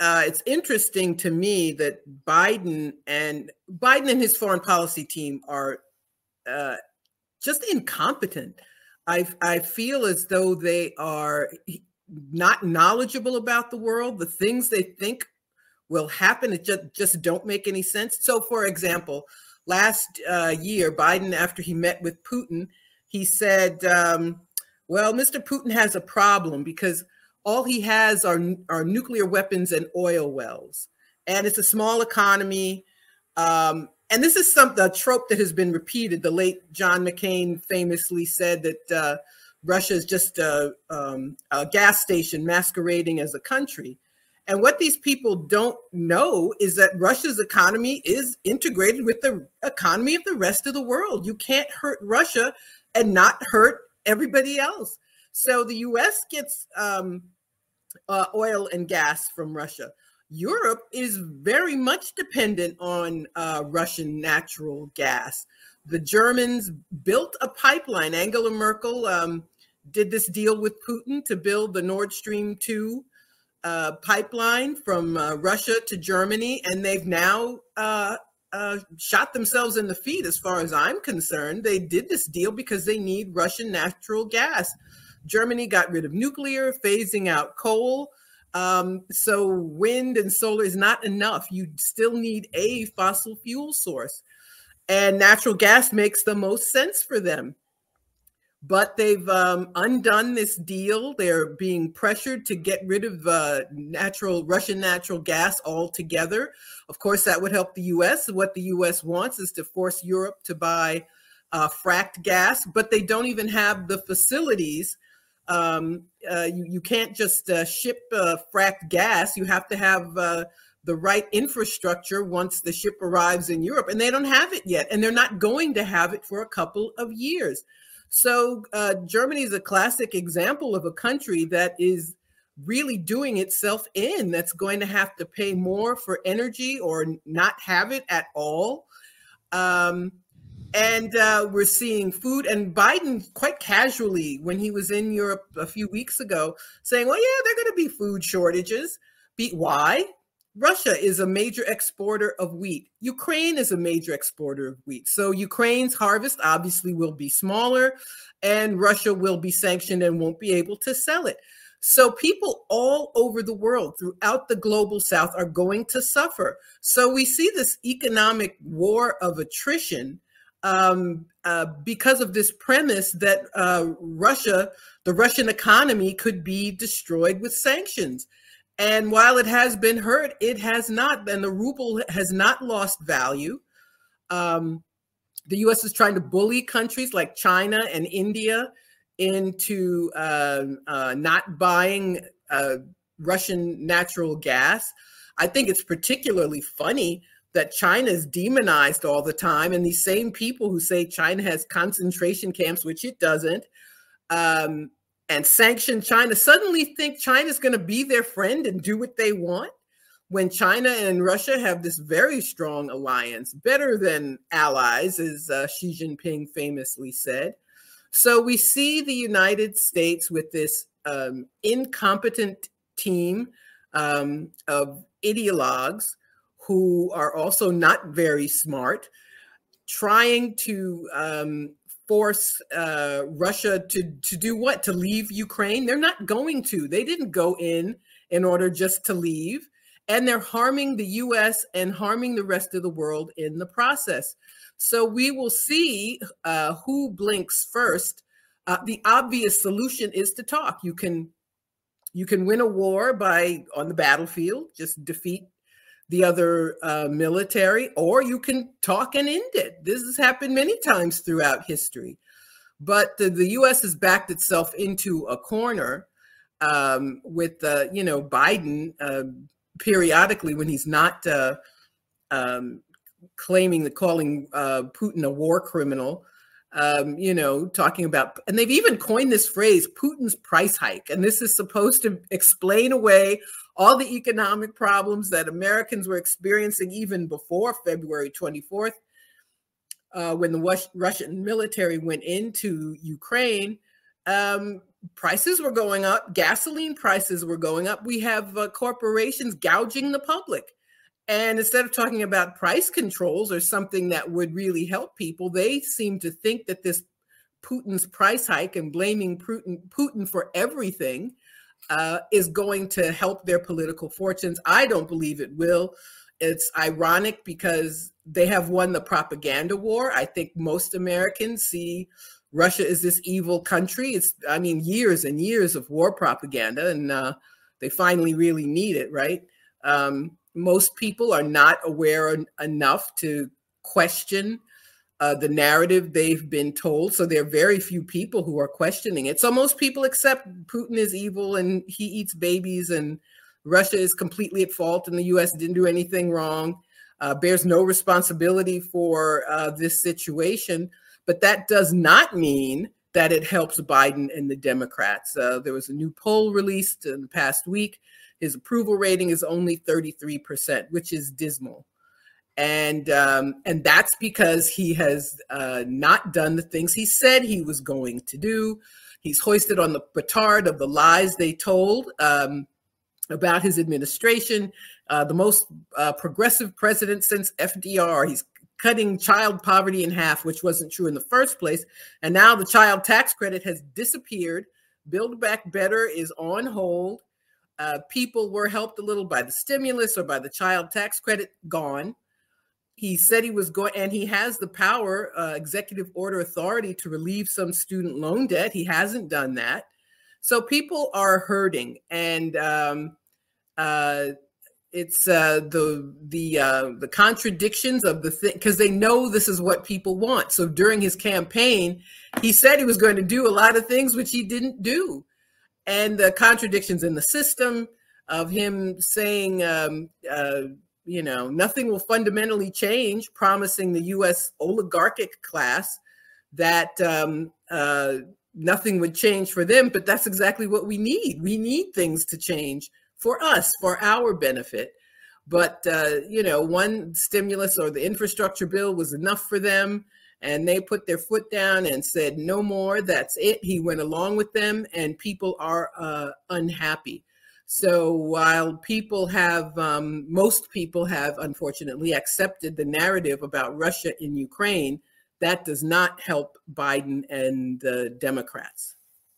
uh, it's interesting to me that Biden and Biden and his foreign policy team are uh, just incompetent. I I feel as though they are not knowledgeable about the world. The things they think will happen it just just don't make any sense. So, for example, last uh, year, Biden, after he met with Putin, he said, um, "Well, Mr. Putin has a problem because." All he has are, are nuclear weapons and oil wells. And it's a small economy. Um, and this is some the trope that has been repeated. The late John McCain famously said that uh, Russia is just a, um, a gas station masquerading as a country. And what these people don't know is that Russia's economy is integrated with the economy of the rest of the world. You can't hurt Russia and not hurt everybody else. So the U.S. gets um, uh, oil and gas from Russia. Europe is very much dependent on uh, Russian natural gas. The Germans built a pipeline. Angela Merkel um, did this deal with Putin to build the Nord Stream 2 uh, pipeline from uh, Russia to Germany, and they've now uh, uh, shot themselves in the feet, as far as I'm concerned. They did this deal because they need Russian natural gas. Germany got rid of nuclear, phasing out coal. Um, so wind and solar is not enough. You still need a fossil fuel source. And natural gas makes the most sense for them. But they've um, undone this deal. They're being pressured to get rid of uh, natural Russian natural gas altogether. Of course, that would help the U.S. What the U.S. wants is to force Europe to buy uh, fracked gas, but they don't even have the facilities um, uh, you, you can't just uh, ship uh, fracked gas. You have to have uh, the right infrastructure once the ship arrives in Europe, and they don't have it yet, and they're not going to have it for a couple of years. So uh, Germany is a classic example of a country that is really doing itself in. That's going to have to pay more for energy or not have it at all. Um, and uh, we're seeing food and biden quite casually when he was in europe a few weeks ago saying well yeah there are going to be food shortages. Be, why? Russia is a major exporter of wheat. Ukraine is a major exporter of wheat. So ukraine's harvest obviously will be smaller and russia will be sanctioned and won't be able to sell it. So people all over the world throughout the global south are going to suffer. So we see this economic war of attrition um, uh, because of this premise that uh, Russia, the Russian economy, could be destroyed with sanctions. And while it has been hurt, it has not, and the ruble has not lost value. Um, the US is trying to bully countries like China and India into uh, uh, not buying uh, Russian natural gas. I think it's particularly funny that China is demonized all the time. And these same people who say China has concentration camps, which it doesn't, um, and sanction China suddenly think China's going to be their friend and do what they want. When China and Russia have this very strong alliance, better than allies, as uh, Xi Jinping famously said. So we see the United States with this um, incompetent team um, of ideologues who are also not very smart, trying to um, force uh, Russia to to do what? To leave Ukraine? They're not going to. They didn't go in in order just to leave, and they're harming the U.S. and harming the rest of the world in the process. So we will see uh, who blinks first. Uh, the obvious solution is to talk. You can you can win a war by on the battlefield, just defeat the other uh, military, or you can talk and end it. This has happened many times throughout history. But the, the U.S. has backed itself into a corner um, with, uh, you know, Biden uh, periodically when he's not uh, um, claiming the calling uh, Putin a war criminal. Um, you know, talking about, and they've even coined this phrase, Putin's price hike. And this is supposed to explain away all the economic problems that Americans were experiencing even before February 24th, uh, when the Russian military went into Ukraine. Um, prices were going up, gasoline prices were going up. We have uh, corporations gouging the public. And instead of talking about price controls or something that would really help people, they seem to think that this Putin's price hike and blaming Putin, Putin for everything uh, is going to help their political fortunes. I don't believe it will. It's ironic because they have won the propaganda war. I think most Americans see Russia as this evil country. It's, I mean, years and years of war propaganda, and uh, they finally really need it, right? Um, most people are not aware enough to question uh, the narrative they've been told. So there are very few people who are questioning it. So most people accept Putin is evil and he eats babies and Russia is completely at fault and the US didn't do anything wrong, uh, bears no responsibility for uh, this situation. But that does not mean that it helps Biden and the Democrats. Uh, there was a new poll released in the past week. His approval rating is only 33%, which is dismal and um, and that's because he has uh, not done the things he said he was going to do. He's hoisted on the petard of the lies they told um, about his administration. Uh, the most uh, progressive president since FDR. He's cutting child poverty in half, which wasn't true in the first place. And now the child tax credit has disappeared. Build Back Better is on hold. Uh, people were helped a little by the stimulus or by the child tax credit, gone. He said he was going and he has the power uh, executive order authority to relieve some student loan debt. He hasn't done that. So people are hurting and um, uh, it's uh, the the uh, the contradictions of the thing because they know this is what people want. So during his campaign he said he was going to do a lot of things which he didn't do and the contradictions in the system of him saying um, uh, you know, nothing will fundamentally change, promising the U.S. oligarchic class that um, uh, nothing would change for them. But that's exactly what we need. We need things to change for us, for our benefit. But, uh, you know, one stimulus or the infrastructure bill was enough for them. And they put their foot down and said, no more, that's it. He went along with them, and people are uh, unhappy. So while people have, um, most people have unfortunately accepted the narrative about Russia in Ukraine, that does not help Biden and the Democrats.